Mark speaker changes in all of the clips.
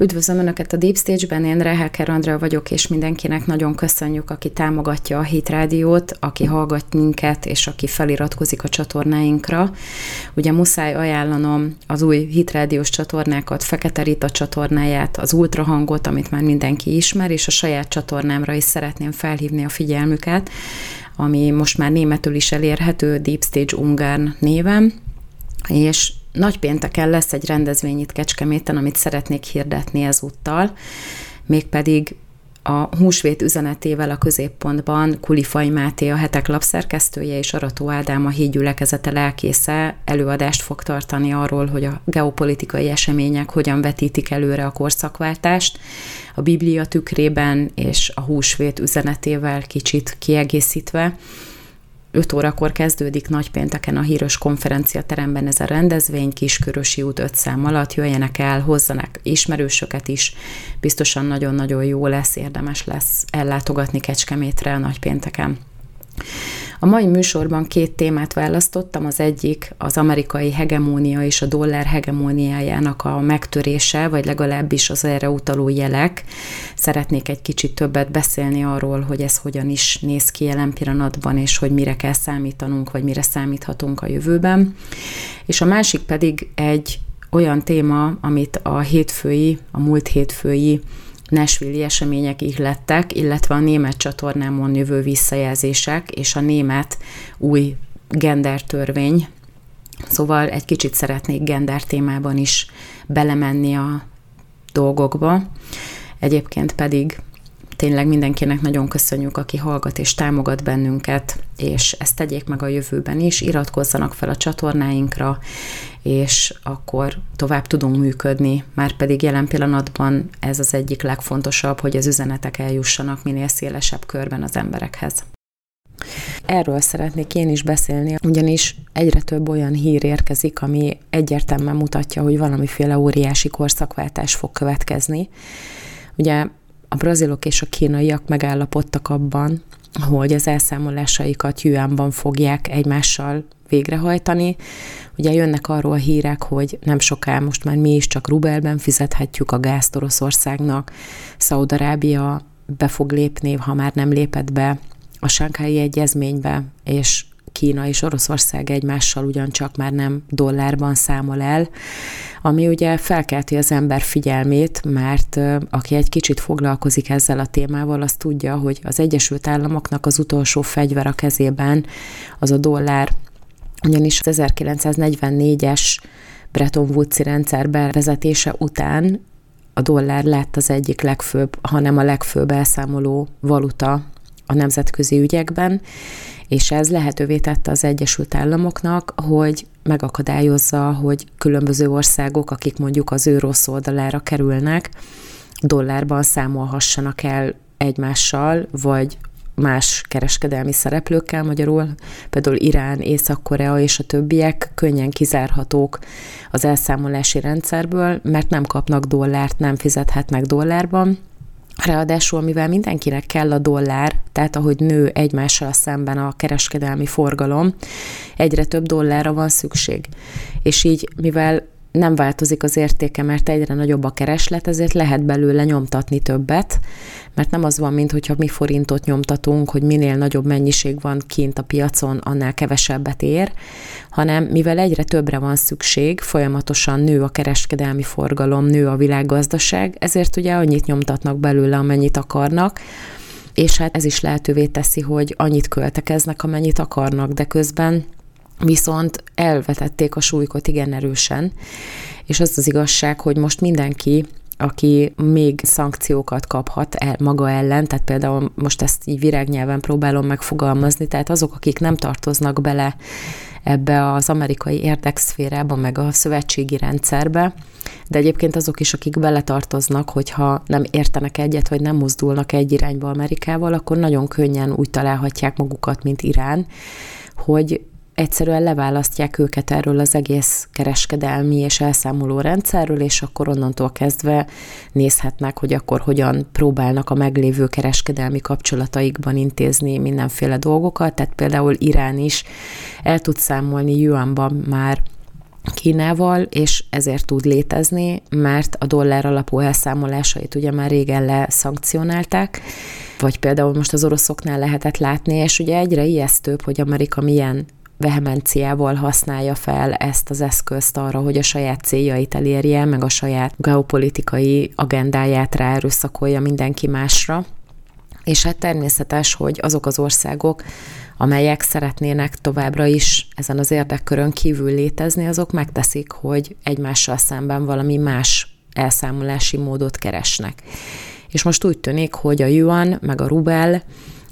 Speaker 1: Üdvözlöm Önöket a Deep Stage-ben, én Reheker Andrea vagyok, és mindenkinek nagyon köszönjük, aki támogatja a Hit Rádiót, aki hallgat minket, és aki feliratkozik a csatornáinkra. Ugye muszáj ajánlanom az új Hit Rádiós csatornákat, Fekete Rita csatornáját, az Ultrahangot, amit már mindenki ismer, és a saját csatornámra is szeretném felhívni a figyelmüket, ami most már németül is elérhető, Deep Stage Ungarn néven, és nagypénteken lesz egy rendezvény itt Kecskeméten, amit szeretnék hirdetni ezúttal, mégpedig a húsvét üzenetével a középpontban Kulifai Máté, a hetek lapszerkesztője és Arató Ádám, a hídgyülekezete lelkésze előadást fog tartani arról, hogy a geopolitikai események hogyan vetítik előre a korszakváltást, a Biblia tükrében és a húsvét üzenetével kicsit kiegészítve 5 órakor kezdődik nagypénteken a híros konferenciateremben ez a rendezvény, Kiskörösi út 5 szám alatt, jöjjenek el, hozzanak ismerősöket is, biztosan nagyon-nagyon jó lesz, érdemes lesz ellátogatni Kecskemétre a nagypénteken. A mai műsorban két témát választottam, az egyik az amerikai hegemónia és a dollár hegemóniájának a megtörése, vagy legalábbis az erre utaló jelek. Szeretnék egy kicsit többet beszélni arról, hogy ez hogyan is néz ki jelen pillanatban, és hogy mire kell számítanunk, vagy mire számíthatunk a jövőben. És a másik pedig egy olyan téma, amit a hétfői, a múlt hétfői Nashville események ihlettek, illetve a német csatornámon jövő visszajelzések és a német új gender törvény. Szóval egy kicsit szeretnék gender témában is belemenni a dolgokba. Egyébként pedig tényleg mindenkinek nagyon köszönjük, aki hallgat és támogat bennünket, és ezt tegyék meg a jövőben is, iratkozzanak fel a csatornáinkra, és akkor tovább tudunk működni, már pedig jelen pillanatban ez az egyik legfontosabb, hogy az üzenetek eljussanak minél szélesebb körben az emberekhez. Erről szeretnék én is beszélni, ugyanis egyre több olyan hír érkezik, ami egyértelműen mutatja, hogy valamiféle óriási korszakváltás fog következni. Ugye a brazilok és a kínaiak megállapodtak abban, hogy az elszámolásaikat Juanban fogják egymással végrehajtani. Ugye jönnek arról a hírek, hogy nem soká most már mi is csak rubelben fizethetjük a gázt Oroszországnak. Szaudarábia be fog lépni, ha már nem lépett be a Sánkályi Egyezménybe, és Kína és Oroszország egymással ugyancsak már nem dollárban számol el, ami ugye felkelti az ember figyelmét, mert aki egy kicsit foglalkozik ezzel a témával, az tudja, hogy az Egyesült Államoknak az utolsó fegyver a kezében az a dollár, ugyanis az 1944-es Bretton Woods-i rendszer bevezetése után a dollár lett az egyik legfőbb, hanem a legfőbb elszámoló valuta a nemzetközi ügyekben, és ez lehetővé tette az Egyesült Államoknak, hogy megakadályozza, hogy különböző országok, akik mondjuk az ő rossz oldalára kerülnek, dollárban számolhassanak el egymással, vagy más kereskedelmi szereplőkkel, magyarul például Irán, Észak-Korea és a többiek könnyen kizárhatók az elszámolási rendszerből, mert nem kapnak dollárt, nem fizethetnek dollárban, Ráadásul, mivel mindenkinek kell a dollár, tehát ahogy nő egymással szemben a kereskedelmi forgalom, egyre több dollárra van szükség. És így, mivel nem változik az értéke, mert egyre nagyobb a kereslet, ezért lehet belőle nyomtatni többet, mert nem az van, mint hogyha mi forintot nyomtatunk, hogy minél nagyobb mennyiség van kint a piacon, annál kevesebbet ér, hanem mivel egyre többre van szükség, folyamatosan nő a kereskedelmi forgalom, nő a világgazdaság, ezért ugye annyit nyomtatnak belőle, amennyit akarnak, és hát ez is lehetővé teszi, hogy annyit költekeznek, amennyit akarnak, de közben viszont elvetették a súlykot igen erősen, és az az igazság, hogy most mindenki aki még szankciókat kaphat el maga ellen, tehát például most ezt így virágnyelven próbálom megfogalmazni, tehát azok, akik nem tartoznak bele ebbe az amerikai érdekszférába, meg a szövetségi rendszerbe, de egyébként azok is, akik beletartoznak, hogyha nem értenek egyet, vagy nem mozdulnak egy irányba Amerikával, akkor nagyon könnyen úgy találhatják magukat, mint Irán, hogy egyszerűen leválasztják őket erről az egész kereskedelmi és elszámoló rendszerről, és akkor onnantól kezdve nézhetnek, hogy akkor hogyan próbálnak a meglévő kereskedelmi kapcsolataikban intézni mindenféle dolgokat, tehát például Irán is el tud számolni Yuanban már Kínával, és ezért tud létezni, mert a dollár alapú elszámolásait ugye már régen leszankcionálták, vagy például most az oroszoknál lehetett látni, és ugye egyre ijesztőbb, hogy Amerika milyen vehemenciával használja fel ezt az eszközt arra, hogy a saját céljait elérje, meg a saját geopolitikai agendáját ráerőszakolja mindenki másra. És hát természetes, hogy azok az országok, amelyek szeretnének továbbra is ezen az érdekkörön kívül létezni, azok megteszik, hogy egymással szemben valami más elszámolási módot keresnek. És most úgy tűnik, hogy a yuan meg a rubel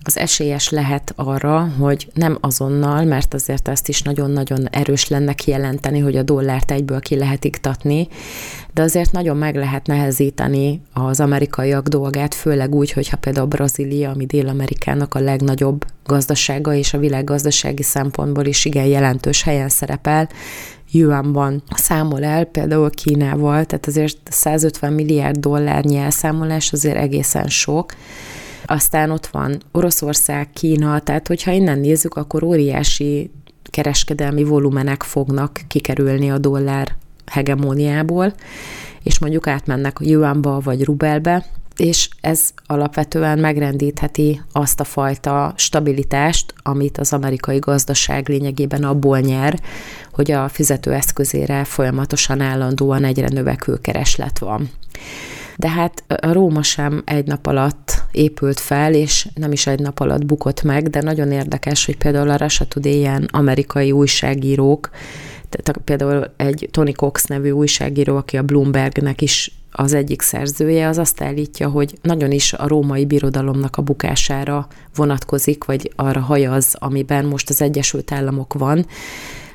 Speaker 1: az esélyes lehet arra, hogy nem azonnal, mert azért ezt is nagyon-nagyon erős lenne kijelenteni, hogy a dollárt egyből ki lehet iktatni, de azért nagyon meg lehet nehezíteni az amerikaiak dolgát, főleg úgy, hogyha például Brazília, ami Dél-Amerikának a legnagyobb gazdasága, és a világ gazdasági szempontból is igen jelentős helyen szerepel, yuanban számol el, például Kínával, tehát azért 150 milliárd dollárnyi elszámolás azért egészen sok, aztán ott van Oroszország, Kína, tehát hogyha innen nézzük, akkor óriási kereskedelmi volumenek fognak kikerülni a dollár hegemóniából, és mondjuk átmennek yuanba vagy rubelbe, és ez alapvetően megrendítheti azt a fajta stabilitást, amit az amerikai gazdaság lényegében abból nyer, hogy a fizetőeszközére folyamatosan állandóan egyre növekvő kereslet van. De hát Róma sem egy nap alatt épült fel, és nem is egy nap alatt bukott meg, de nagyon érdekes, hogy például a Russia today amerikai újságírók, tehát például egy Tony Cox nevű újságíró, aki a Bloombergnek is az egyik szerzője, az azt állítja, hogy nagyon is a római birodalomnak a bukására vonatkozik, vagy arra hajaz, amiben most az Egyesült Államok van,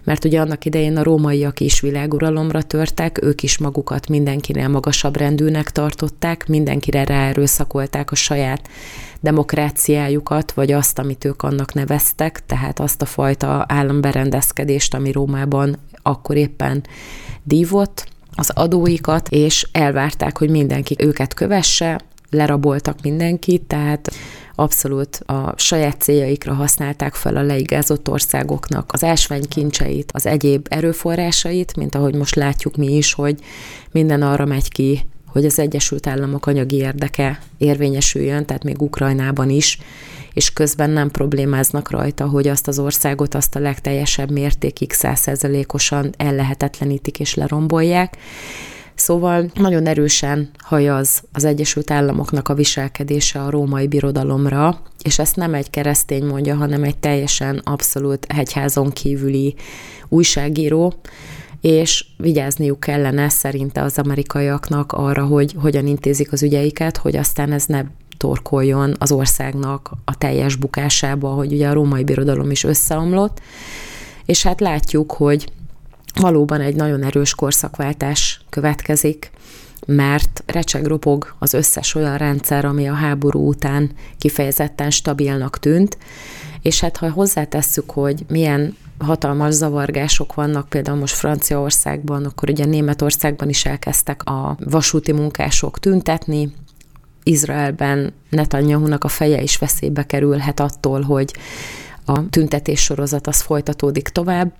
Speaker 1: mert ugye annak idején a rómaiak is világuralomra törtek, ők is magukat mindenkinél magasabb rendűnek tartották, mindenkire ráerőszakolták a saját demokráciájukat, vagy azt, amit ők annak neveztek, tehát azt a fajta államberendezkedést, ami Rómában akkor éppen dívott, az adóikat, és elvárták, hogy mindenki őket kövesse, leraboltak mindenkit, tehát abszolút a saját céljaikra használták fel a leigázott országoknak az ásványkincseit, az egyéb erőforrásait, mint ahogy most látjuk mi is, hogy minden arra megy ki, hogy az Egyesült Államok anyagi érdeke érvényesüljön, tehát még Ukrajnában is, és közben nem problémáznak rajta, hogy azt az országot azt a legteljesebb mértékig százszerzelékosan ellehetetlenítik és lerombolják. Szóval nagyon erősen hajaz az Egyesült Államoknak a viselkedése a római birodalomra, és ezt nem egy keresztény mondja, hanem egy teljesen abszolút hegyházon kívüli újságíró, és vigyázniuk kellene szerinte az amerikaiaknak arra, hogy hogyan intézik az ügyeiket, hogy aztán ez ne torkoljon az országnak a teljes bukásába, hogy ugye a római birodalom is összeomlott, és hát látjuk, hogy valóban egy nagyon erős korszakváltás következik, mert recseg ropog az összes olyan rendszer, ami a háború után kifejezetten stabilnak tűnt, és hát ha hozzátesszük, hogy milyen hatalmas zavargások vannak, például most Franciaországban, akkor ugye Németországban is elkezdtek a vasúti munkások tüntetni, Izraelben Netanyahu-nak a feje is veszélybe kerülhet attól, hogy a tüntetés sorozat az folytatódik tovább,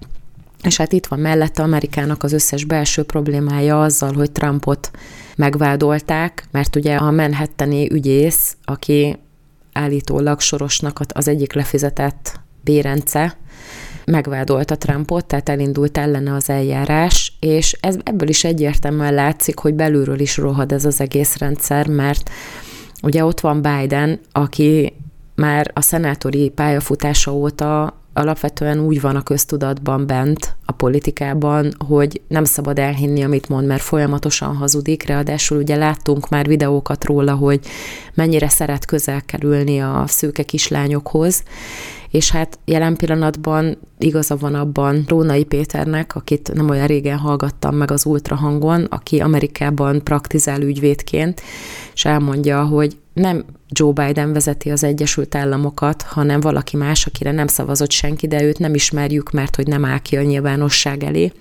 Speaker 1: és hát itt van mellette Amerikának az összes belső problémája azzal, hogy Trumpot megvádolták, mert ugye a Manhattani ügyész, aki állítólag Sorosnak az egyik lefizetett bérence, megvádolta Trumpot, tehát elindult ellene az eljárás, és ez, ebből is egyértelműen látszik, hogy belülről is rohad ez az egész rendszer, mert ugye ott van Biden, aki már a szenátori pályafutása óta alapvetően úgy van a köztudatban bent, a politikában, hogy nem szabad elhinni, amit mond, mert folyamatosan hazudik, ráadásul ugye láttunk már videókat róla, hogy mennyire szeret közel kerülni a szőke kislányokhoz, és hát jelen pillanatban igaza van abban Rónai Péternek, akit nem olyan régen hallgattam meg az ultrahangon, aki Amerikában praktizál ügyvédként, és elmondja, hogy nem Joe Biden vezeti az Egyesült Államokat, hanem valaki más, akire nem szavazott senki, de őt nem ismerjük, mert hogy nem áll ki a nyilvánosság elé.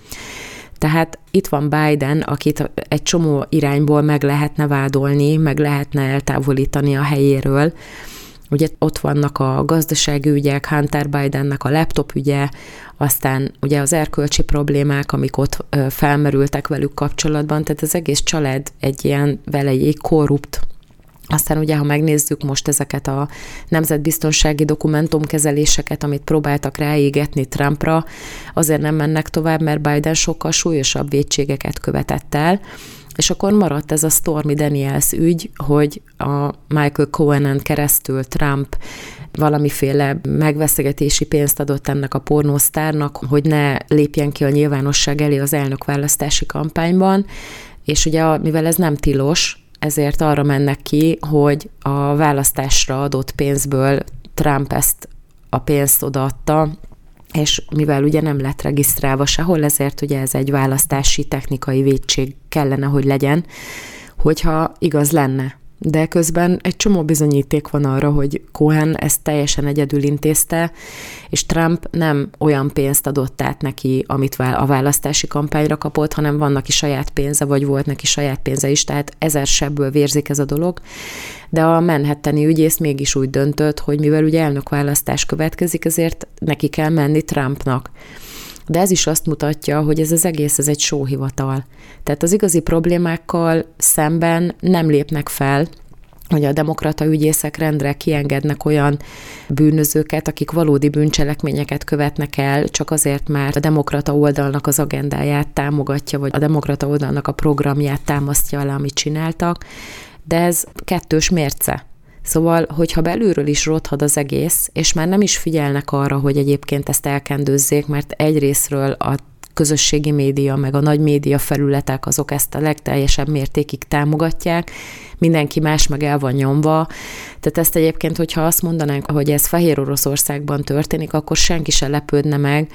Speaker 1: Tehát itt van Biden, akit egy csomó irányból meg lehetne vádolni, meg lehetne eltávolítani a helyéről, Ugye ott vannak a gazdasági ügyek, Hunter Bidennek a laptop ügye, aztán ugye az erkölcsi problémák, amik ott felmerültek velük kapcsolatban, tehát az egész család egy ilyen vele korrupt aztán ugye, ha megnézzük most ezeket a nemzetbiztonsági dokumentumkezeléseket, amit próbáltak ráégetni Trumpra, azért nem mennek tovább, mert Biden sokkal súlyosabb védségeket követett el, és akkor maradt ez a Stormy Daniels ügy, hogy a Michael Cohenen keresztül Trump valamiféle megveszegetési pénzt adott ennek a pornósztárnak, hogy ne lépjen ki a nyilvánosság elé az elnökválasztási kampányban, és ugye mivel ez nem tilos, ezért arra mennek ki, hogy a választásra adott pénzből Trump ezt a pénzt odaadta, és mivel ugye nem lett regisztrálva sehol, ezért ugye ez egy választási technikai védség kellene, hogy legyen, hogyha igaz lenne de közben egy csomó bizonyíték van arra, hogy Cohen ezt teljesen egyedül intézte, és Trump nem olyan pénzt adott át neki, amit a választási kampányra kapott, hanem van neki saját pénze, vagy volt neki saját pénze is, tehát ezer sebből vérzik ez a dolog. De a Manhattani ügyész mégis úgy döntött, hogy mivel ugye elnökválasztás következik, ezért neki kell menni Trumpnak. De ez is azt mutatja, hogy ez az egész, ez egy sóhivatal. Tehát az igazi problémákkal szemben nem lépnek fel, hogy a demokrata ügyészek rendre kiengednek olyan bűnözőket, akik valódi bűncselekményeket követnek el, csak azért, mert a demokrata oldalnak az agendáját támogatja, vagy a demokrata oldalnak a programját támasztja alá, amit csináltak, de ez kettős mérce. Szóval, hogyha belülről is rothad az egész, és már nem is figyelnek arra, hogy egyébként ezt elkendőzzék, mert egyrésztről a közösségi média, meg a nagy média felületek, azok ezt a legteljesebb mértékig támogatják, mindenki más meg el van nyomva. Tehát ezt egyébként, hogyha azt mondanánk, hogy ez Fehér Oroszországban történik, akkor senki se lepődne meg,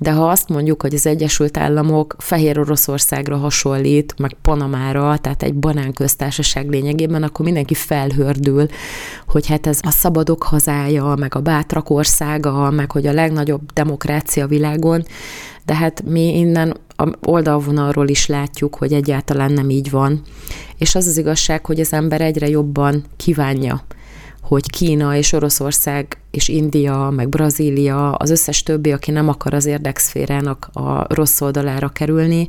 Speaker 1: de ha azt mondjuk, hogy az Egyesült Államok Fehér Oroszországra hasonlít, meg Panamára, tehát egy banánköztársaság lényegében, akkor mindenki felhördül, hogy hát ez a szabadok hazája, meg a bátrak országa, meg hogy a legnagyobb demokrácia világon, de hát mi innen a oldalvonalról is látjuk, hogy egyáltalán nem így van. És az az igazság, hogy az ember egyre jobban kívánja hogy Kína és Oroszország és India, meg Brazília, az összes többi, aki nem akar az érdekszférának a rossz oldalára kerülni,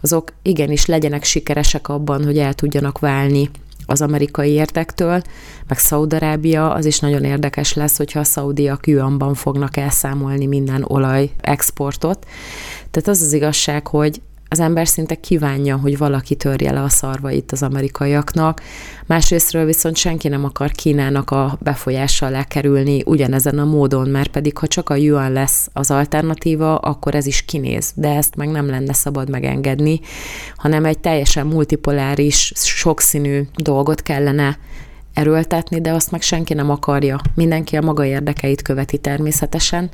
Speaker 1: azok igenis legyenek sikeresek abban, hogy el tudjanak válni az amerikai érdektől, meg Szaudarábia, az is nagyon érdekes lesz, hogyha a szaudiak yuanban fognak elszámolni minden olaj exportot. Tehát az az igazság, hogy az ember szinte kívánja, hogy valaki törje le a szarvait az amerikaiaknak, másrésztről viszont senki nem akar Kínának a befolyása alá kerülni ugyanezen a módon, mert pedig ha csak a yuan lesz az alternatíva, akkor ez is kinéz, de ezt meg nem lenne szabad megengedni, hanem egy teljesen multipoláris, sokszínű dolgot kellene erőltetni, de azt meg senki nem akarja. Mindenki a maga érdekeit követi természetesen,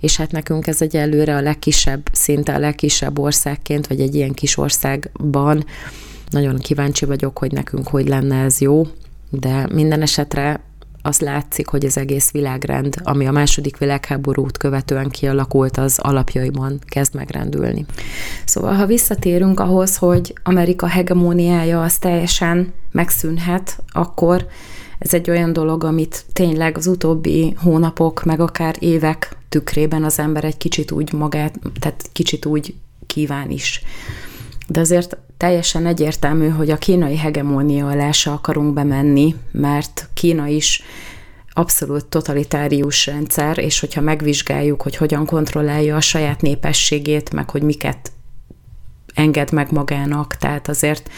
Speaker 1: és hát nekünk ez egy előre a legkisebb, szinte a legkisebb országként, vagy egy ilyen kis országban nagyon kíváncsi vagyok, hogy nekünk hogy lenne ez jó, de minden esetre az látszik, hogy az egész világrend, ami a második világháborút követően kialakult, az alapjaiban kezd megrendülni. Szóval, ha visszatérünk ahhoz, hogy Amerika hegemóniája az teljesen megszűnhet, akkor ez egy olyan dolog, amit tényleg az utóbbi hónapok, meg akár évek tükrében az ember egy kicsit úgy magát, tehát kicsit úgy kíván is. De azért teljesen egyértelmű, hogy a kínai hegemónia alá se akarunk bemenni, mert Kína is abszolút totalitárius rendszer, és hogyha megvizsgáljuk, hogy hogyan kontrollálja a saját népességét, meg hogy miket enged meg magának, tehát azért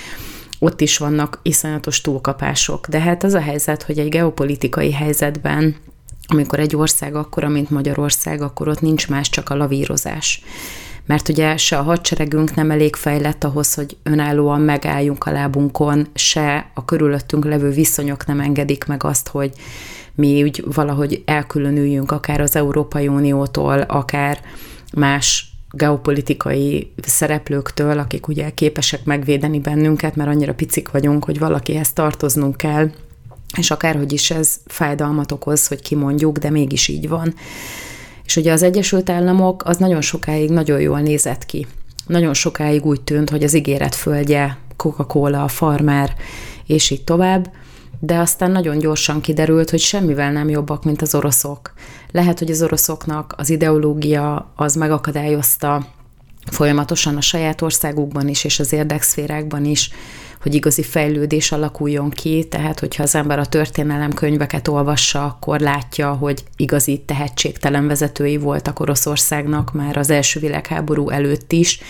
Speaker 1: ott is vannak iszonyatos túlkapások. De hát az a helyzet, hogy egy geopolitikai helyzetben, amikor egy ország akkora, mint Magyarország, akkor ott nincs más, csak a lavírozás mert ugye se a hadseregünk nem elég fejlett ahhoz, hogy önállóan megálljunk a lábunkon, se a körülöttünk levő viszonyok nem engedik meg azt, hogy mi úgy valahogy elkülönüljünk akár az Európai Uniótól, akár más geopolitikai szereplőktől, akik ugye képesek megvédeni bennünket, mert annyira picik vagyunk, hogy valakihez tartoznunk kell, és akárhogy is ez fájdalmat okoz, hogy kimondjuk, de mégis így van. És ugye az Egyesült Államok az nagyon sokáig nagyon jól nézett ki. Nagyon sokáig úgy tűnt, hogy az ígéret földje, Coca-Cola, a farmer, és így tovább, de aztán nagyon gyorsan kiderült, hogy semmivel nem jobbak, mint az oroszok. Lehet, hogy az oroszoknak az ideológia az megakadályozta folyamatosan a saját országukban is, és az érdekszférákban is, hogy igazi fejlődés alakuljon ki, tehát hogyha az ember a történelem könyveket olvassa, akkor látja, hogy igazi tehetségtelen vezetői voltak Oroszországnak már az első világháború előtt is,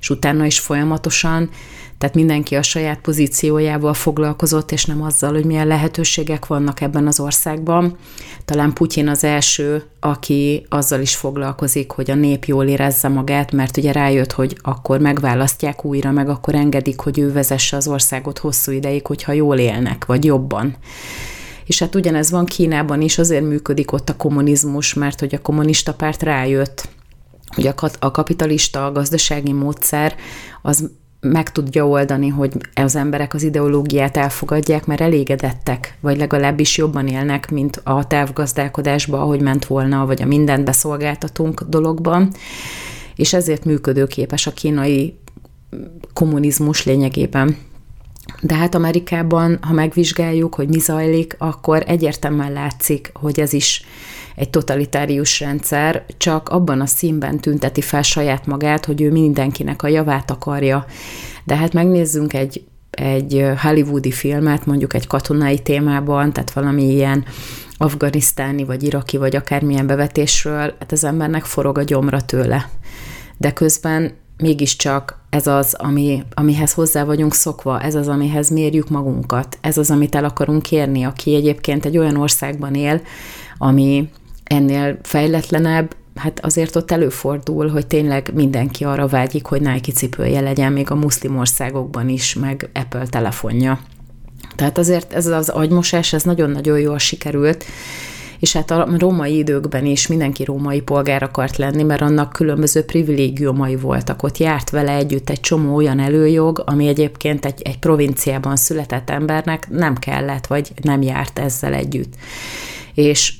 Speaker 1: és utána is folyamatosan, tehát mindenki a saját pozíciójával foglalkozott, és nem azzal, hogy milyen lehetőségek vannak ebben az országban. Talán Putyin az első, aki azzal is foglalkozik, hogy a nép jól érezze magát, mert ugye rájött, hogy akkor megválasztják újra, meg akkor engedik, hogy ő vezesse az országot hosszú ideig, hogyha jól élnek, vagy jobban. És hát ugyanez van Kínában is, azért működik ott a kommunizmus, mert hogy a kommunista párt rájött, hogy a kapitalista a gazdasági módszer az meg tudja oldani, hogy az emberek az ideológiát elfogadják, mert elégedettek, vagy legalábbis jobban élnek, mint a távgazdálkodásba, ahogy ment volna, vagy a mindent beszolgáltatunk dologban, és ezért működőképes a kínai kommunizmus lényegében. De hát Amerikában, ha megvizsgáljuk, hogy mi zajlik, akkor egyértelműen látszik, hogy ez is egy totalitárius rendszer, csak abban a színben tünteti fel saját magát, hogy ő mindenkinek a javát akarja. De hát megnézzünk egy, egy hollywoodi filmet, mondjuk egy katonai témában, tehát valami ilyen afganisztáni, vagy iraki, vagy akármilyen bevetésről, hát az embernek forog a gyomra tőle. De közben mégiscsak ez az, ami, amihez hozzá vagyunk szokva, ez az, amihez mérjük magunkat, ez az, amit el akarunk érni, aki egyébként egy olyan országban él, ami ennél fejletlenebb, hát azért ott előfordul, hogy tényleg mindenki arra vágyik, hogy Nike cipője legyen, még a muszlim országokban is, meg Apple telefonja. Tehát azért ez az agymosás, ez nagyon-nagyon jól sikerült, és hát a római időkben is mindenki római polgár akart lenni, mert annak különböző privilégiumai voltak. Ott járt vele együtt egy csomó olyan előjog, ami egyébként egy, egy provinciában született embernek nem kellett, vagy nem járt ezzel együtt. És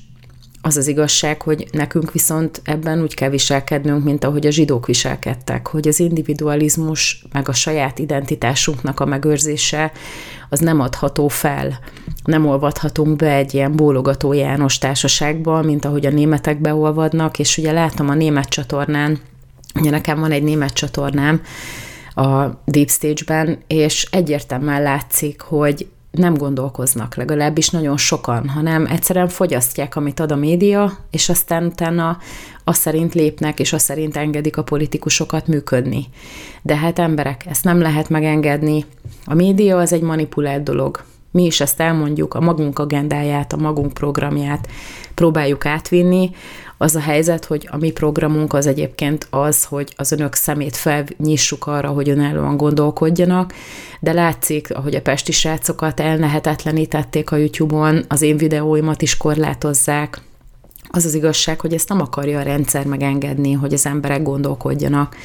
Speaker 1: az az igazság, hogy nekünk viszont ebben úgy kell viselkednünk, mint ahogy a zsidók viselkedtek, hogy az individualizmus, meg a saját identitásunknak a megőrzése, az nem adható fel. Nem olvadhatunk be egy ilyen bólogató János társaságba, mint ahogy a németek beolvadnak, és ugye látom a német csatornán, ugye nekem van egy német csatornám, a Deep Stage-ben, és egyértelműen látszik, hogy nem gondolkoznak, legalábbis nagyon sokan, hanem egyszerűen fogyasztják, amit ad a média, és aztán utána azt szerint lépnek, és azt szerint engedik a politikusokat működni. De hát emberek, ezt nem lehet megengedni. A média az egy manipulált dolog. Mi is ezt elmondjuk, a magunk agendáját, a magunk programját próbáljuk átvinni, az a helyzet, hogy a mi programunk az egyébként az, hogy az önök szemét felnyissuk arra, hogy önállóan gondolkodjanak, de látszik, ahogy a pesti srácokat elnehetetlenítették a YouTube-on, az én videóimat is korlátozzák, az az igazság, hogy ezt nem akarja a rendszer megengedni, hogy az emberek gondolkodjanak.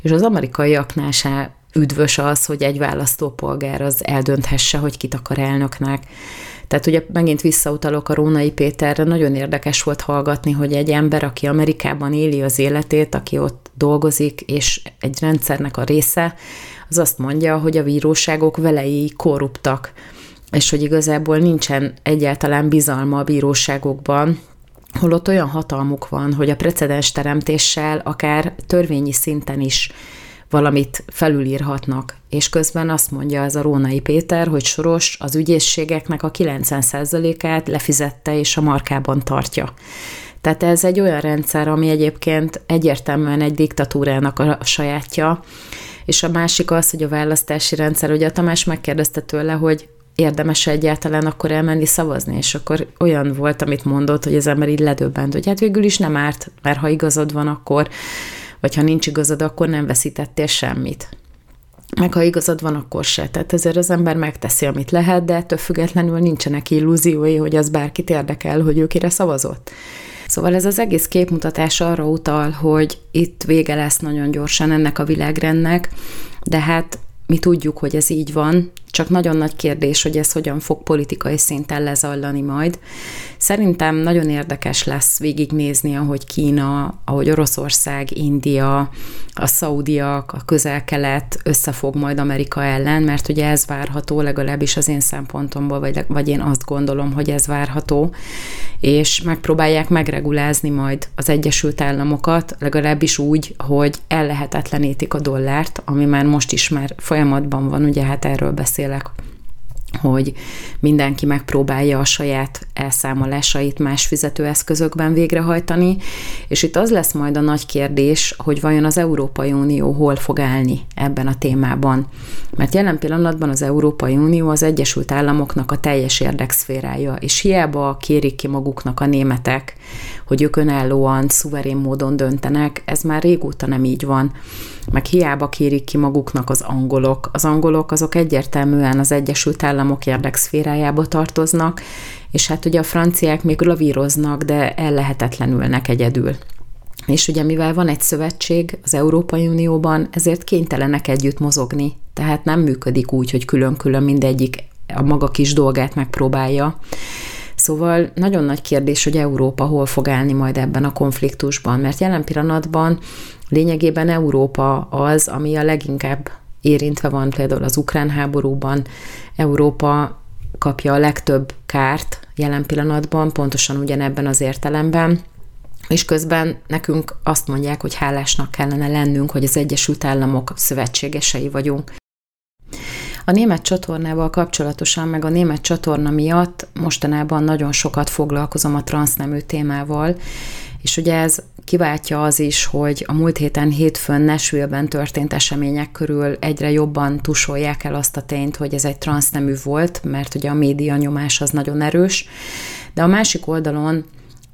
Speaker 1: És az amerikaiaknál se üdvös az, hogy egy választópolgár az eldönthesse, hogy kit akar elnöknek. Tehát ugye megint visszautalok a Rónai Péterre, nagyon érdekes volt hallgatni, hogy egy ember, aki Amerikában éli az életét, aki ott dolgozik, és egy rendszernek a része, az azt mondja, hogy a bíróságok velei korruptak, és hogy igazából nincsen egyáltalán bizalma a bíróságokban, holott olyan hatalmuk van, hogy a precedens teremtéssel akár törvényi szinten is valamit felülírhatnak. És közben azt mondja ez a Rónai Péter, hogy Soros az ügyészségeknek a 90%-át lefizette és a markában tartja. Tehát ez egy olyan rendszer, ami egyébként egyértelműen egy diktatúrának a sajátja, és a másik az, hogy a választási rendszer, ugye a Tamás megkérdezte tőle, hogy érdemes egyáltalán akkor elmenni szavazni, és akkor olyan volt, amit mondott, hogy az ember így ledöbbent, hogy hát végül is nem árt, mert ha igazad van, akkor vagy ha nincs igazad, akkor nem veszítettél semmit. Meg ha igazad van, akkor se. Tehát ezért az ember megteszi, amit lehet, de ettől függetlenül nincsenek illúziói, hogy az bárkit érdekel, hogy ő kire szavazott. Szóval ez az egész képmutatás arra utal, hogy itt vége lesz nagyon gyorsan ennek a világrendnek, de hát mi tudjuk, hogy ez így van, csak nagyon nagy kérdés, hogy ez hogyan fog politikai szinten lezajlani majd. Szerintem nagyon érdekes lesz végignézni, ahogy Kína, ahogy Oroszország, India, a szaudiak, a közel-kelet összefog majd Amerika ellen, mert ugye ez várható, legalábbis az én szempontomból, vagy, vagy én azt gondolom, hogy ez várható, és megpróbálják megregulázni majd az Egyesült Államokat, legalábbis úgy, hogy ellehetetlenítik a dollárt, ami már most is már folyamatban van, ugye hát erről beszélek hogy mindenki megpróbálja a saját elszámolásait más fizetőeszközökben végrehajtani, és itt az lesz majd a nagy kérdés, hogy vajon az Európai Unió hol fog állni ebben a témában. Mert jelen pillanatban az Európai Unió az Egyesült Államoknak a teljes érdekszférája, és hiába kérik ki maguknak a németek, hogy ők önállóan, szuverén módon döntenek, ez már régóta nem így van. Meg hiába kérik ki maguknak az angolok. Az angolok azok egyértelműen az Egyesült Államok érdekszférájába tartoznak, és hát ugye a franciák még lavíroznak, de ellehetetlenülnek egyedül. És ugye mivel van egy szövetség az Európai Unióban, ezért kénytelenek együtt mozogni. Tehát nem működik úgy, hogy külön-külön mindegyik a maga kis dolgát megpróbálja. Szóval nagyon nagy kérdés, hogy Európa hol fog állni majd ebben a konfliktusban, mert jelen pillanatban lényegében Európa az, ami a leginkább érintve van például az ukrán háborúban. Európa kapja a legtöbb kárt jelen pillanatban, pontosan ugyanebben az értelemben, és közben nekünk azt mondják, hogy hálásnak kellene lennünk, hogy az Egyesült Államok szövetségesei vagyunk. A német csatornával kapcsolatosan, meg a német csatorna miatt mostanában nagyon sokat foglalkozom a transznemű témával, és ugye ez kiváltja az is, hogy a múlt héten hétfőn Nashville-ben történt események körül egyre jobban tusolják el azt a tényt, hogy ez egy transznemű volt, mert ugye a média nyomás az nagyon erős, de a másik oldalon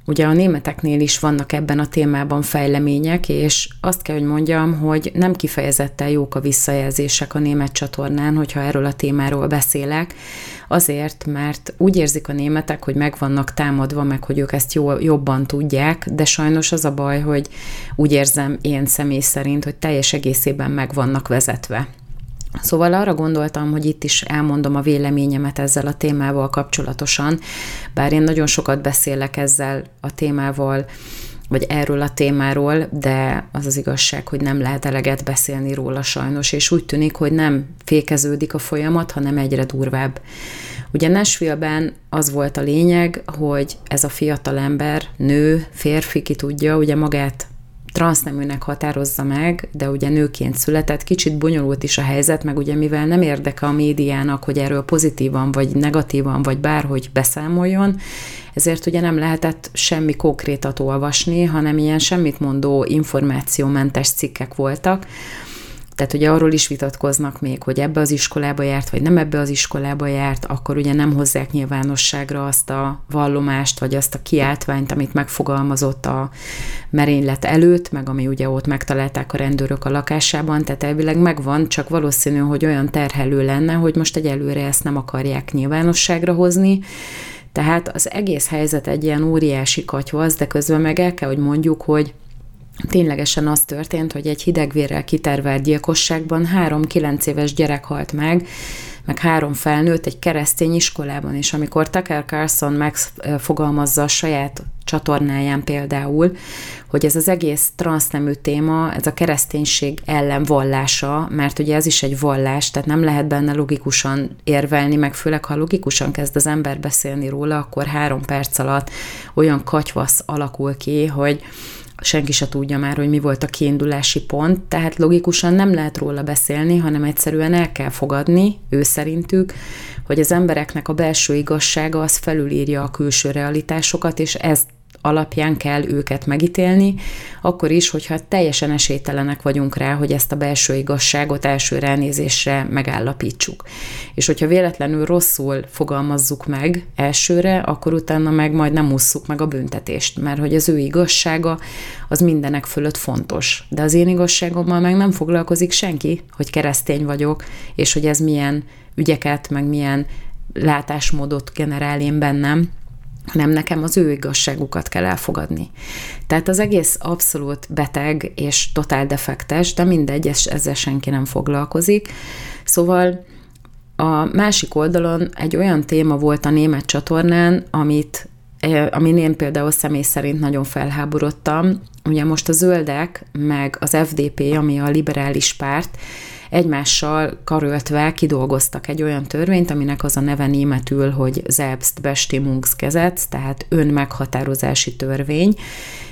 Speaker 1: Ugye a németeknél is vannak ebben a témában fejlemények, és azt kell, hogy mondjam, hogy nem kifejezetten jók a visszajelzések a német csatornán, hogyha erről a témáról beszélek, azért, mert úgy érzik a németek, hogy meg vannak támadva, meg hogy ők ezt jó, jobban tudják, de sajnos az a baj, hogy úgy érzem én személy szerint, hogy teljes egészében meg vannak vezetve. Szóval arra gondoltam, hogy itt is elmondom a véleményemet ezzel a témával kapcsolatosan, bár én nagyon sokat beszélek ezzel a témával, vagy erről a témáról, de az az igazság, hogy nem lehet eleget beszélni róla sajnos, és úgy tűnik, hogy nem fékeződik a folyamat, hanem egyre durvább. Ugye Nashville-ben az volt a lényeg, hogy ez a fiatal ember, nő, férfi, ki tudja, ugye magát transzneműnek határozza meg, de ugye nőként született, kicsit bonyolult is a helyzet, meg ugye mivel nem érdeke a médiának, hogy erről pozitívan, vagy negatívan, vagy bárhogy beszámoljon, ezért ugye nem lehetett semmi konkrétat olvasni, hanem ilyen semmit mondó információmentes cikkek voltak, tehát ugye arról is vitatkoznak még, hogy ebbe az iskolába járt, vagy nem ebbe az iskolába járt, akkor ugye nem hozzák nyilvánosságra azt a vallomást, vagy azt a kiáltványt, amit megfogalmazott a merénylet előtt, meg ami ugye ott megtalálták a rendőrök a lakásában, tehát elvileg megvan, csak valószínű, hogy olyan terhelő lenne, hogy most egyelőre ezt nem akarják nyilvánosságra hozni, tehát az egész helyzet egy ilyen óriási katyvasz, de közben meg el kell, hogy mondjuk, hogy ténylegesen az történt, hogy egy hidegvérrel kitervelt gyilkosságban három kilenc éves gyerek halt meg, meg három felnőtt egy keresztény iskolában, és amikor Tucker Carlson megfogalmazza a saját csatornáján például, hogy ez az egész transznemű téma, ez a kereszténység ellen vallása, mert ugye ez is egy vallás, tehát nem lehet benne logikusan érvelni, meg főleg ha logikusan kezd az ember beszélni róla, akkor három perc alatt olyan katyvasz alakul ki, hogy senki se tudja már, hogy mi volt a kiindulási pont, tehát logikusan nem lehet róla beszélni, hanem egyszerűen el kell fogadni, ő szerintük, hogy az embereknek a belső igazsága az felülírja a külső realitásokat, és ez alapján kell őket megítélni, akkor is, hogyha teljesen esélytelenek vagyunk rá, hogy ezt a belső igazságot első ránézésre megállapítsuk. És hogyha véletlenül rosszul fogalmazzuk meg elsőre, akkor utána meg majd nem ússzuk meg a büntetést, mert hogy az ő igazsága az mindenek fölött fontos. De az én igazságommal meg nem foglalkozik senki, hogy keresztény vagyok, és hogy ez milyen ügyeket, meg milyen látásmódot generál én bennem, hanem nekem az ő igazságukat kell elfogadni. Tehát az egész abszolút beteg és totál defektes, de mindegy, ezzel senki nem foglalkozik. Szóval A másik oldalon egy olyan téma volt a német csatornán, amit amin én például személy szerint nagyon felháborodtam. Ugye most a zöldek, meg az FDP, ami a liberális párt, egymással karöltve kidolgoztak egy olyan törvényt, aminek az a neve németül, hogy Selbstbestimmungsgesetz, tehát önmeghatározási törvény,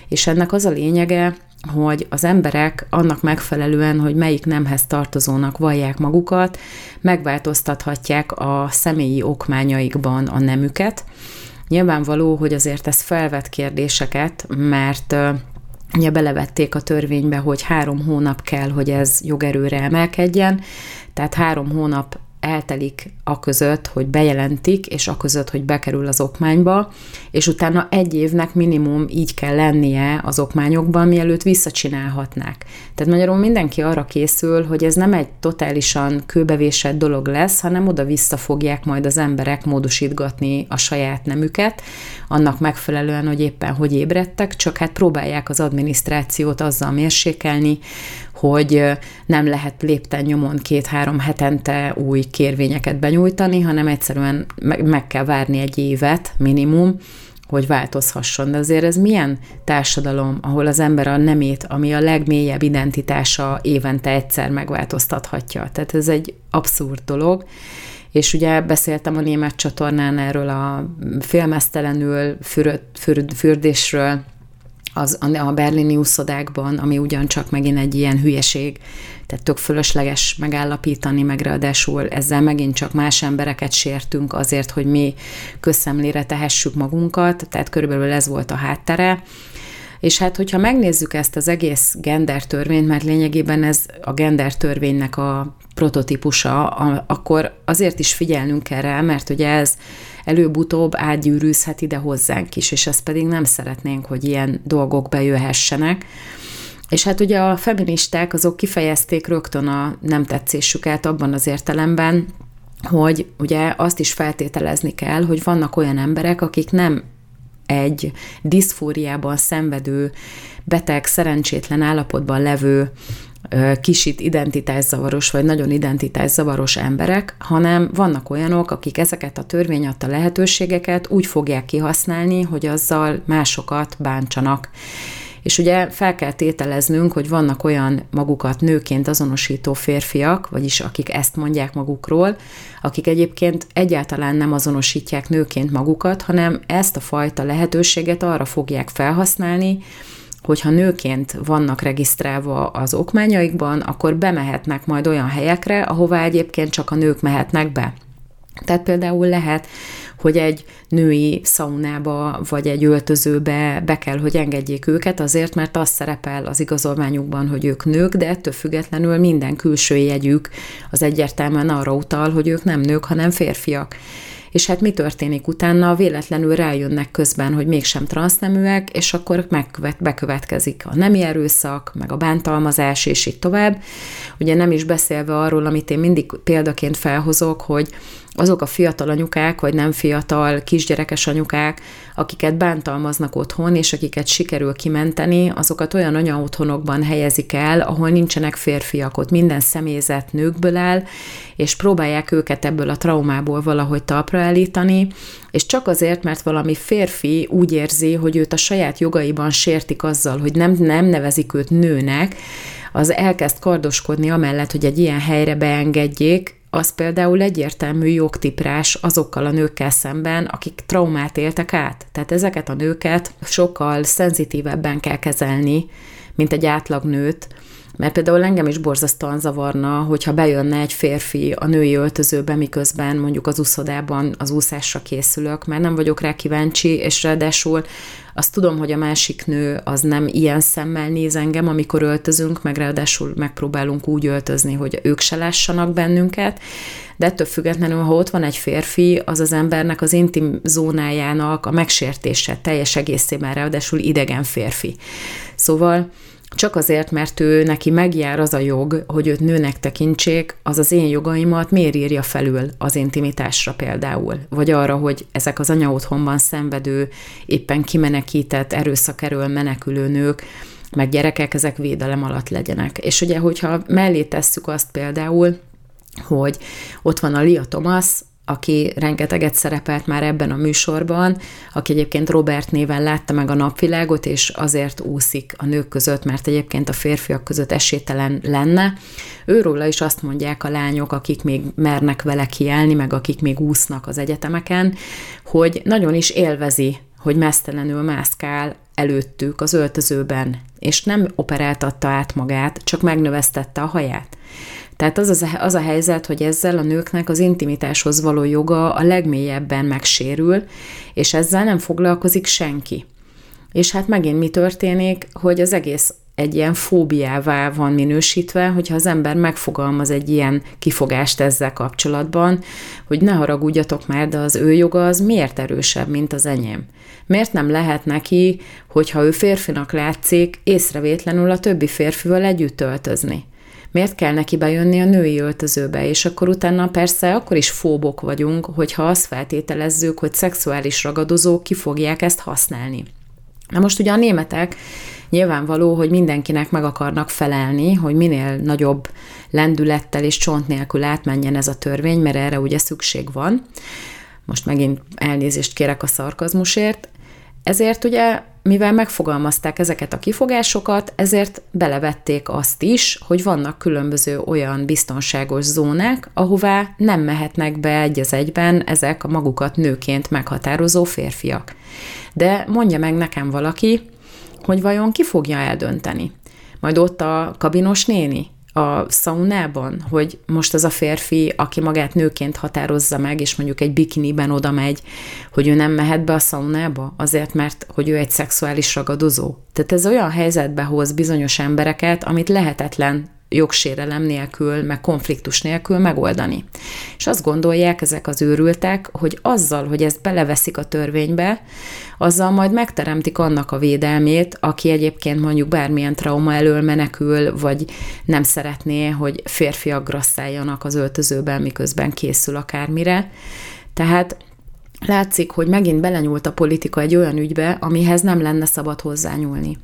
Speaker 1: és ennek az a lényege, hogy az emberek annak megfelelően, hogy melyik nemhez tartozónak vallják magukat, megváltoztathatják a személyi okmányaikban a nemüket. Nyilvánvaló, hogy azért ez felvet kérdéseket, mert Ugye belevették a törvénybe, hogy három hónap kell, hogy ez jogerőre emelkedjen, tehát három hónap eltelik a között, hogy bejelentik, és a között, hogy bekerül az okmányba, és utána egy évnek minimum így kell lennie az okmányokban, mielőtt visszacsinálhatnák. Tehát magyarul mindenki arra készül, hogy ez nem egy totálisan kőbevésett dolog lesz, hanem oda-vissza fogják majd az emberek módosítgatni a saját nemüket, annak megfelelően, hogy éppen hogy ébredtek, csak hát próbálják az adminisztrációt azzal mérsékelni, hogy nem lehet lépten nyomon két-három hetente új kérvényeket benyújtani, hanem egyszerűen meg kell várni egy évet minimum, hogy változhasson. De azért ez milyen társadalom, ahol az ember a nemét, ami a legmélyebb identitása évente egyszer megváltoztathatja. Tehát ez egy abszurd dolog. És ugye beszéltem a német csatornán erről a filmesztelenül fürdésről, az, a berlini úszodákban, ami ugyancsak megint egy ilyen hülyeség, tehát tök fölösleges megállapítani, meg ráadásul ezzel megint csak más embereket sértünk azért, hogy mi közszemlére tehessük magunkat, tehát körülbelül ez volt a háttere. És hát, hogyha megnézzük ezt az egész gender törvényt, mert lényegében ez a gender törvénynek a prototípusa, akkor azért is figyelnünk kell rá, mert ugye ez előbb-utóbb átgyűrűzhet ide hozzánk is, és ezt pedig nem szeretnénk, hogy ilyen dolgok bejöhessenek. És hát ugye a feministák azok kifejezték rögtön a nem tetszésüket abban az értelemben, hogy ugye azt is feltételezni kell, hogy vannak olyan emberek, akik nem egy diszfóriában szenvedő, beteg, szerencsétlen állapotban levő kisit identitászavaros, vagy nagyon identitászavaros emberek, hanem vannak olyanok, akik ezeket a törvény adta lehetőségeket úgy fogják kihasználni, hogy azzal másokat bántsanak. És ugye fel kell tételeznünk, hogy vannak olyan magukat nőként azonosító férfiak, vagyis akik ezt mondják magukról, akik egyébként egyáltalán nem azonosítják nőként magukat, hanem ezt a fajta lehetőséget arra fogják felhasználni, hogyha nőként vannak regisztrálva az okmányaikban, akkor bemehetnek majd olyan helyekre, ahová egyébként csak a nők mehetnek be. Tehát például lehet, hogy egy női szaunába vagy egy öltözőbe be kell, hogy engedjék őket azért, mert az szerepel az igazolványukban, hogy ők nők, de ettől függetlenül minden külső jegyük az egyértelműen arra utal, hogy ők nem nők, hanem férfiak és hát mi történik utána? Véletlenül rájönnek közben, hogy mégsem transzneműek, és akkor megkövet, bekövetkezik a nemi erőszak, meg a bántalmazás, és így tovább. Ugye nem is beszélve arról, amit én mindig példaként felhozok, hogy azok a fiatal anyukák, vagy nem fiatal kisgyerekes anyukák, akiket bántalmaznak otthon, és akiket sikerül kimenteni, azokat olyan anyaotthonokban helyezik el, ahol nincsenek férfiak, ott minden személyzet nőkből áll, és próbálják őket ebből a traumából valahogy talpra állítani, és csak azért, mert valami férfi úgy érzi, hogy őt a saját jogaiban sértik azzal, hogy nem, nem nevezik őt nőnek, az elkezd kardoskodni amellett, hogy egy ilyen helyre beengedjék, az például egyértelmű jogtiprás azokkal a nőkkel szemben, akik traumát éltek át. Tehát ezeket a nőket sokkal szenzitívebben kell kezelni, mint egy átlag nőt, mert például engem is borzasztóan zavarna, hogyha bejönne egy férfi a női öltözőbe, miközben mondjuk az úszodában az úszásra készülök, mert nem vagyok rá kíváncsi, és ráadásul azt tudom, hogy a másik nő az nem ilyen szemmel néz engem, amikor öltözünk, meg ráadásul megpróbálunk úgy öltözni, hogy ők se lássanak bennünket, de ettől függetlenül, ha ott van egy férfi, az az embernek az intim zónájának a megsértése teljes egészében, ráadásul idegen férfi. Szóval csak azért, mert ő neki megjár az a jog, hogy őt nőnek tekintsék, az az én jogaimat miért írja felül az intimitásra például? Vagy arra, hogy ezek az anya otthonban szenvedő, éppen kimenekített, erőszak erről menekülő nők, meg gyerekek, ezek védelem alatt legyenek. És ugye, hogyha mellé tesszük azt például, hogy ott van a Lia Thomas, aki rengeteget szerepelt már ebben a műsorban, aki egyébként Robert néven látta meg a napvilágot, és azért úszik a nők között, mert egyébként a férfiak között esélytelen lenne. Őróla is azt mondják a lányok, akik még mernek vele kiállni, meg akik még úsznak az egyetemeken, hogy nagyon is élvezi, hogy mesztelenül mászkál előttük az öltözőben, és nem operáltatta át magát, csak megnövesztette a haját. Tehát az, az, az a helyzet, hogy ezzel a nőknek az intimitáshoz való joga a legmélyebben megsérül, és ezzel nem foglalkozik senki. És hát megint mi történik, hogy az egész egy ilyen fóbiává van minősítve, hogyha az ember megfogalmaz egy ilyen kifogást ezzel kapcsolatban, hogy ne haragudjatok már, de az ő joga az miért erősebb, mint az enyém? Miért nem lehet neki, hogyha ő férfinak látszik, észrevétlenül a többi férfival együtt öltözni? Miért kell neki bejönni a női öltözőbe, és akkor utána persze akkor is fóbok vagyunk, hogyha azt feltételezzük, hogy szexuális ragadozók ki fogják ezt használni. Na most ugye a németek nyilvánvaló, hogy mindenkinek meg akarnak felelni, hogy minél nagyobb lendülettel és csont nélkül átmenjen ez a törvény, mert erre ugye szükség van. Most megint elnézést kérek a szarkazmusért. Ezért ugye mivel megfogalmazták ezeket a kifogásokat, ezért belevették azt is, hogy vannak különböző olyan biztonságos zónák, ahová nem mehetnek be egy az egyben ezek a magukat nőként meghatározó férfiak. De mondja meg nekem valaki, hogy vajon ki fogja eldönteni? Majd ott a kabinos néni? A szaunában, hogy most az a férfi, aki magát nőként határozza meg, és mondjuk egy bikiniben oda megy, hogy ő nem mehet be a szaunába, azért, mert hogy ő egy szexuális ragadozó. Tehát ez olyan helyzetbe hoz bizonyos embereket, amit lehetetlen jogsérelem nélkül, meg konfliktus nélkül megoldani. És azt gondolják ezek az őrültek, hogy azzal, hogy ezt beleveszik a törvénybe, azzal majd megteremtik annak a védelmét, aki egyébként mondjuk bármilyen trauma elől menekül, vagy nem szeretné, hogy férfiak grasszáljanak az öltözőben, miközben készül akármire. Tehát látszik, hogy megint belenyúlt a politika egy olyan ügybe, amihez nem lenne szabad hozzányúlni.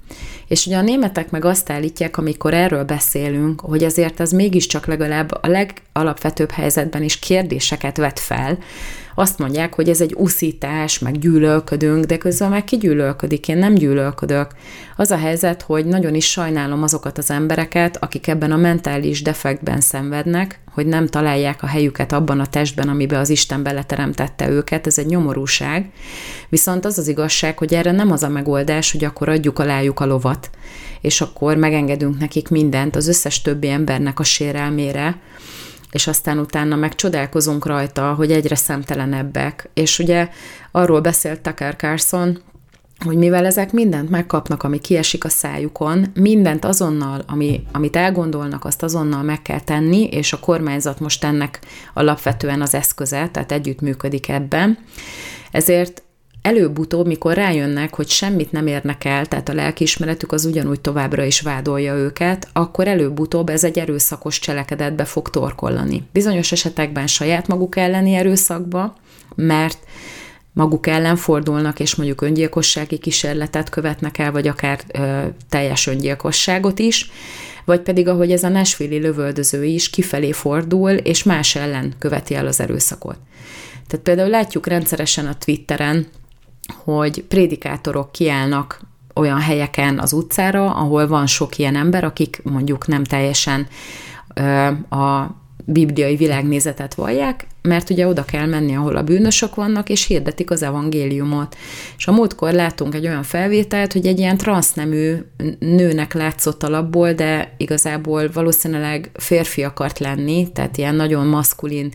Speaker 1: És ugye a németek meg azt állítják, amikor erről beszélünk, hogy azért ez mégiscsak legalább a legalapvetőbb helyzetben is kérdéseket vet fel, azt mondják, hogy ez egy uszítás, meg gyűlölködünk, de közben meg ki gyűlölködik, én nem gyűlölködök. Az a helyzet, hogy nagyon is sajnálom azokat az embereket, akik ebben a mentális defektben szenvednek, hogy nem találják a helyüket abban a testben, amiben az Isten beleteremtette őket, ez egy nyomorúság. Viszont az az igazság, hogy erre nem az a megoldás, hogy akkor adjuk alájuk a lovat, és akkor megengedünk nekik mindent az összes többi embernek a sérelmére, és aztán utána meg csodálkozunk rajta, hogy egyre szemtelenebbek. És ugye arról beszélt Tucker Carlson, hogy mivel ezek mindent megkapnak, ami kiesik a szájukon, mindent azonnal, ami, amit elgondolnak, azt azonnal meg kell tenni, és a kormányzat most ennek alapvetően az eszköze, tehát együttműködik ebben. Ezért előbb-utóbb, mikor rájönnek, hogy semmit nem érnek el, tehát a lelkiismeretük az ugyanúgy továbbra is vádolja őket, akkor előbb-utóbb ez egy erőszakos cselekedetbe fog torkollani. Bizonyos esetekben saját maguk elleni erőszakba, mert maguk ellen fordulnak, és mondjuk öngyilkossági kísérletet követnek el, vagy akár ö, teljes öngyilkosságot is, vagy pedig, ahogy ez a Nashville lövöldöző is kifelé fordul, és más ellen követi el az erőszakot. Tehát például látjuk rendszeresen a Twitteren, hogy prédikátorok kiállnak olyan helyeken az utcára, ahol van sok ilyen ember, akik mondjuk nem teljesen a bibliai világnézetet vallják, mert ugye oda kell menni, ahol a bűnösök vannak, és hirdetik az evangéliumot. És a múltkor látunk egy olyan felvételt, hogy egy ilyen transznemű nőnek látszott alapból, de igazából valószínűleg férfi akart lenni, tehát ilyen nagyon maszkulin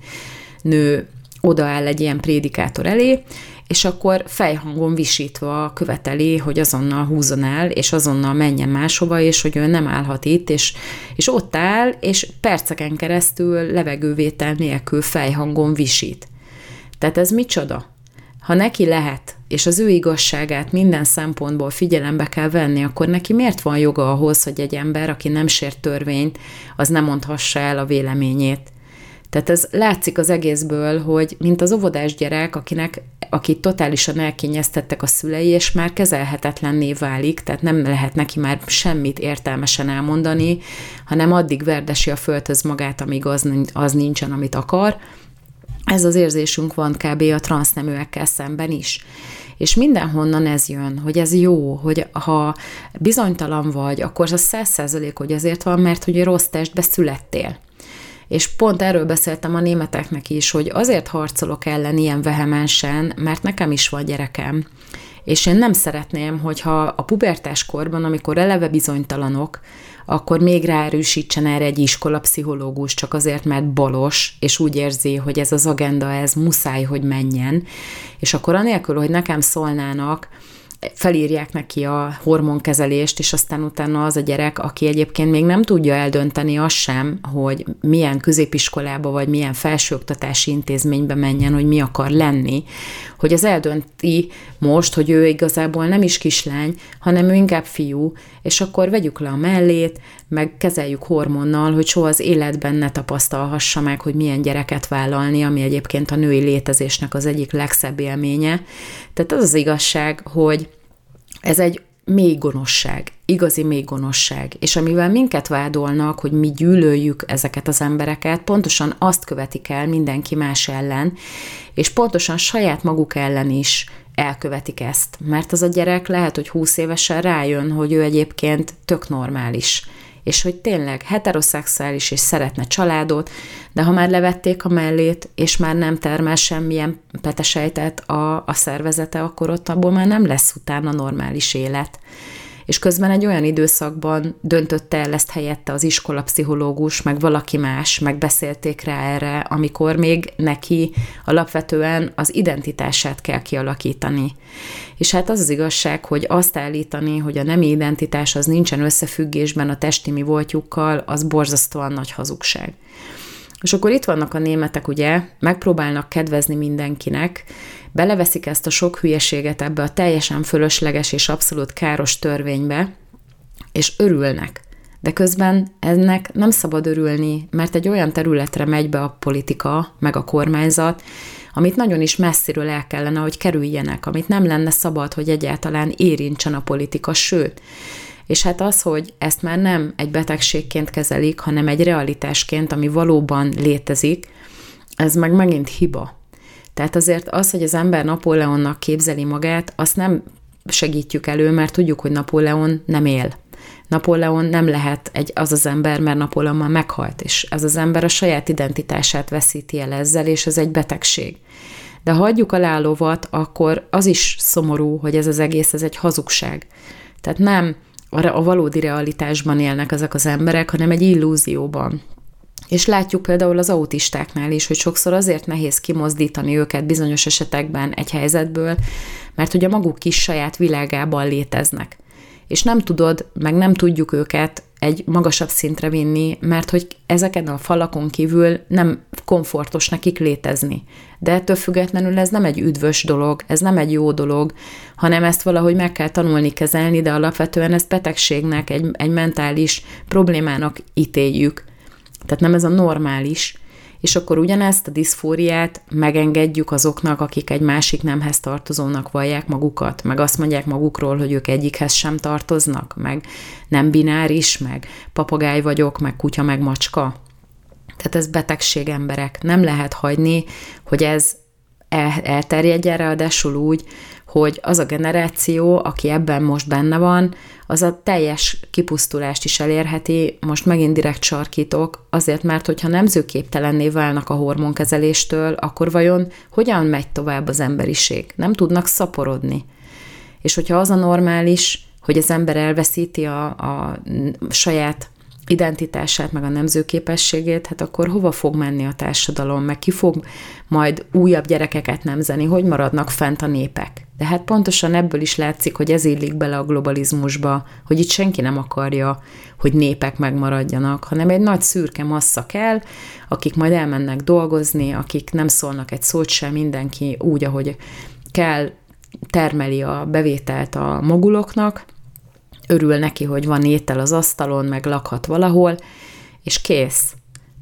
Speaker 1: nő odaáll egy ilyen prédikátor elé, és akkor fejhangon visítva követeli, hogy azonnal húzon el, és azonnal menjen máshova, és hogy ő nem állhat itt, és, és ott áll, és perceken keresztül levegővétel nélkül fejhangon visít. Tehát ez micsoda? Ha neki lehet, és az ő igazságát minden szempontból figyelembe kell venni, akkor neki miért van joga ahhoz, hogy egy ember, aki nem sért törvényt, az nem mondhassa el a véleményét? Tehát ez látszik az egészből, hogy mint az óvodás gyerek, akinek aki totálisan elkényeztettek a szülei, és már kezelhetetlenné válik, tehát nem lehet neki már semmit értelmesen elmondani, hanem addig verdesi a földhöz magát, amíg az, az nincsen, amit akar. Ez az érzésünk van kb. a transzneműekkel szemben is. És mindenhonnan ez jön, hogy ez jó, hogy ha bizonytalan vagy, akkor az száz százalék, hogy azért van, mert hogy rossz testbe születtél. És pont erről beszéltem a németeknek is, hogy azért harcolok ellen ilyen vehemensen, mert nekem is van gyerekem. És én nem szeretném, hogyha a pubertás korban, amikor eleve bizonytalanok, akkor még ráerősítsen erre egy iskolapszichológus, csak azért, mert balos, és úgy érzi, hogy ez az agenda, ez muszáj, hogy menjen. És akkor anélkül, hogy nekem szólnának, felírják neki a hormonkezelést, és aztán utána az a gyerek, aki egyébként még nem tudja eldönteni azt sem, hogy milyen középiskolába vagy milyen felsőoktatási intézménybe menjen, hogy mi akar lenni, hogy az eldönti most, hogy ő igazából nem is kislány, hanem ő inkább fiú, és akkor vegyük le a mellét, meg kezeljük hormonnal, hogy soha az életben ne tapasztalhassa meg, hogy milyen gyereket vállalni, ami egyébként a női létezésnek az egyik legszebb élménye. Tehát az az igazság, hogy ez egy mély gonoszság, igazi mély gonoszság. És amivel minket vádolnak, hogy mi gyűlöljük ezeket az embereket, pontosan azt követik el mindenki más ellen, és pontosan saját maguk ellen is elkövetik ezt. Mert az a gyerek lehet, hogy húsz évesen rájön, hogy ő egyébként tök normális és hogy tényleg heteroszexuális és szeretne családot, de ha már levették a mellét, és már nem termel semmilyen petesejtet a, a szervezete, akkor ott abból már nem lesz utána normális élet és közben egy olyan időszakban döntötte el ezt helyette az iskolapszichológus, meg valaki más, meg beszélték rá erre, amikor még neki alapvetően az identitását kell kialakítani. És hát az az igazság, hogy azt állítani, hogy a nemi identitás az nincsen összefüggésben a testi mi voltjukkal, az borzasztóan nagy hazugság. És akkor itt vannak a németek, ugye, megpróbálnak kedvezni mindenkinek, beleveszik ezt a sok hülyeséget ebbe a teljesen fölösleges és abszolút káros törvénybe, és örülnek. De közben ennek nem szabad örülni, mert egy olyan területre megy be a politika, meg a kormányzat, amit nagyon is messziről el kellene, hogy kerüljenek, amit nem lenne szabad, hogy egyáltalán érintsen a politika, sőt, és hát az, hogy ezt már nem egy betegségként kezelik, hanem egy realitásként, ami valóban létezik, ez meg megint hiba. Tehát azért az, hogy az ember Napóleonnak képzeli magát, azt nem segítjük elő, mert tudjuk, hogy Napóleon nem él. Napóleon nem lehet egy az az ember, mert Napóleon már meghalt, és ez az ember a saját identitását veszíti el ezzel, és ez egy betegség. De ha hagyjuk a lálóvat, akkor az is szomorú, hogy ez az egész, ez egy hazugság. Tehát nem a valódi realitásban élnek ezek az emberek, hanem egy illúzióban. És látjuk például az autistáknál is, hogy sokszor azért nehéz kimozdítani őket bizonyos esetekben egy helyzetből, mert hogy a maguk kis saját világában léteznek. És nem tudod, meg nem tudjuk őket egy magasabb szintre vinni, mert hogy ezeken a falakon kívül nem komfortos nekik létezni. De ettől függetlenül ez nem egy üdvös dolog, ez nem egy jó dolog, hanem ezt valahogy meg kell tanulni kezelni, de alapvetően ezt betegségnek, egy, egy mentális problémának ítéljük. Tehát nem ez a normális, és akkor ugyanezt a diszfóriát megengedjük azoknak, akik egy másik nemhez tartozónak vallják magukat, meg azt mondják magukról, hogy ők egyikhez sem tartoznak, meg nem bináris, meg papagáj vagyok, meg kutya, meg macska. Tehát ez betegség emberek. Nem lehet hagyni, hogy ez el, elterjedjen ráadásul úgy, hogy az a generáció, aki ebben most benne van, az a teljes kipusztulást is elérheti, most megint direkt sarkítok, azért, mert hogyha nemzőképtelenné válnak a hormonkezeléstől, akkor vajon hogyan megy tovább az emberiség? Nem tudnak szaporodni. És hogyha az a normális, hogy az ember elveszíti a, a saját identitását, meg a nemzőképességét, hát akkor hova fog menni a társadalom, meg ki fog majd újabb gyerekeket nemzeni, hogy maradnak fent a népek. De hát pontosan ebből is látszik, hogy ez illik bele a globalizmusba, hogy itt senki nem akarja, hogy népek megmaradjanak, hanem egy nagy szürke massza kell, akik majd elmennek dolgozni, akik nem szólnak egy szót sem, mindenki úgy, ahogy kell, termeli a bevételt a moguloknak, örül neki, hogy van étel az asztalon, meg lakhat valahol, és kész.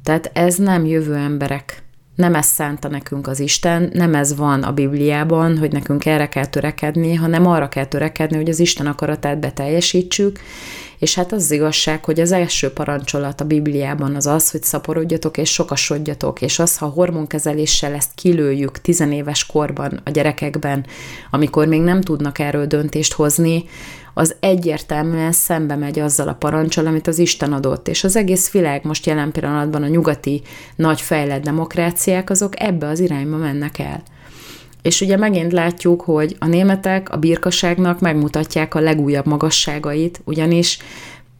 Speaker 1: Tehát ez nem jövő emberek. Nem ez szánta nekünk az Isten, nem ez van a Bibliában, hogy nekünk erre kell törekedni, hanem arra kell törekedni, hogy az Isten akaratát beteljesítsük, és hát az, az igazság, hogy az első parancsolat a Bibliában az az, hogy szaporodjatok és sokasodjatok, és az, ha hormonkezeléssel ezt kilőjük tizenéves korban a gyerekekben, amikor még nem tudnak erről döntést hozni, az egyértelműen szembe megy azzal a parancsal, amit az Isten adott. És az egész világ most jelen pillanatban a nyugati nagy fejlett demokráciák, azok ebbe az irányba mennek el. És ugye megint látjuk, hogy a németek a birkaságnak megmutatják a legújabb magasságait, ugyanis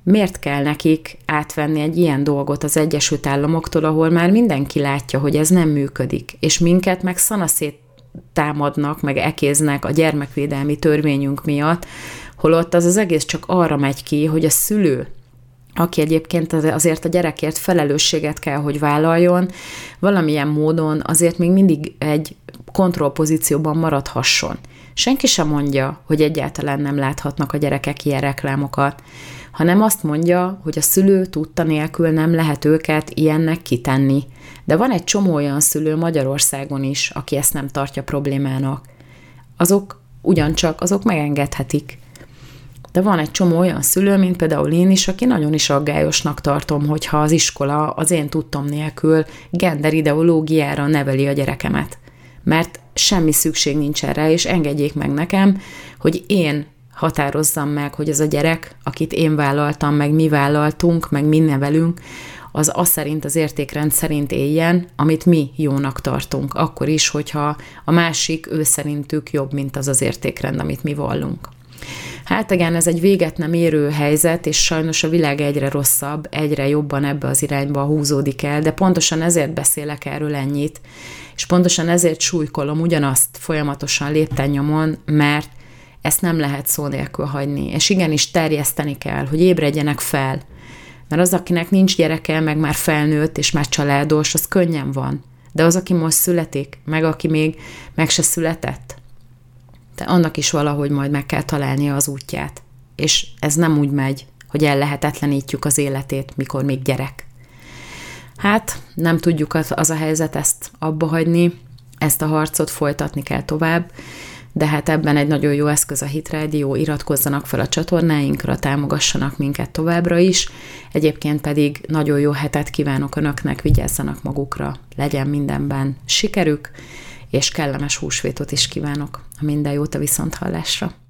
Speaker 1: miért kell nekik átvenni egy ilyen dolgot az Egyesült Államoktól, ahol már mindenki látja, hogy ez nem működik, és minket meg szanaszét támadnak, meg ekéznek a gyermekvédelmi törvényünk miatt, holott az az egész csak arra megy ki, hogy a szülő, aki egyébként azért a gyerekért felelősséget kell, hogy vállaljon, valamilyen módon azért még mindig egy kontrollpozícióban maradhasson. Senki sem mondja, hogy egyáltalán nem láthatnak a gyerekek ilyen reklámokat, hanem azt mondja, hogy a szülő tudta nélkül nem lehet őket ilyennek kitenni. De van egy csomó olyan szülő Magyarországon is, aki ezt nem tartja problémának. Azok ugyancsak, azok megengedhetik. De van egy csomó olyan szülő, mint például én is, aki nagyon is aggályosnak tartom, hogyha az iskola az én tudtom nélkül gender ideológiára neveli a gyerekemet. Mert semmi szükség nincs erre, és engedjék meg nekem, hogy én határozzam meg, hogy ez a gyerek, akit én vállaltam, meg mi vállaltunk, meg mi nevelünk, az az szerint, az értékrend szerint éljen, amit mi jónak tartunk. Akkor is, hogyha a másik ő szerintük jobb, mint az az értékrend, amit mi vallunk. Hát igen, ez egy véget nem érő helyzet, és sajnos a világ egyre rosszabb, egyre jobban ebbe az irányba húzódik el, de pontosan ezért beszélek erről ennyit, és pontosan ezért súlykolom ugyanazt folyamatosan lépten nyomon, mert ezt nem lehet szó nélkül hagyni, és igenis terjeszteni kell, hogy ébredjenek fel, mert az, akinek nincs gyereke, meg már felnőtt, és már családos, az könnyen van. De az, aki most születik, meg aki még meg se született, de annak is valahogy majd meg kell találnia az útját. És ez nem úgy megy, hogy ellehetetlenítjük az életét, mikor még gyerek. Hát nem tudjuk az a helyzet ezt abba hagyni, ezt a harcot folytatni kell tovább, de hát ebben egy nagyon jó eszköz a Hitrádió, iratkozzanak fel a csatornáinkra, támogassanak minket továbbra is, egyébként pedig nagyon jó hetet kívánok Önöknek, vigyázzanak magukra, legyen mindenben sikerük, és kellemes húsvétot is kívánok. A minden jót a viszonthallásra!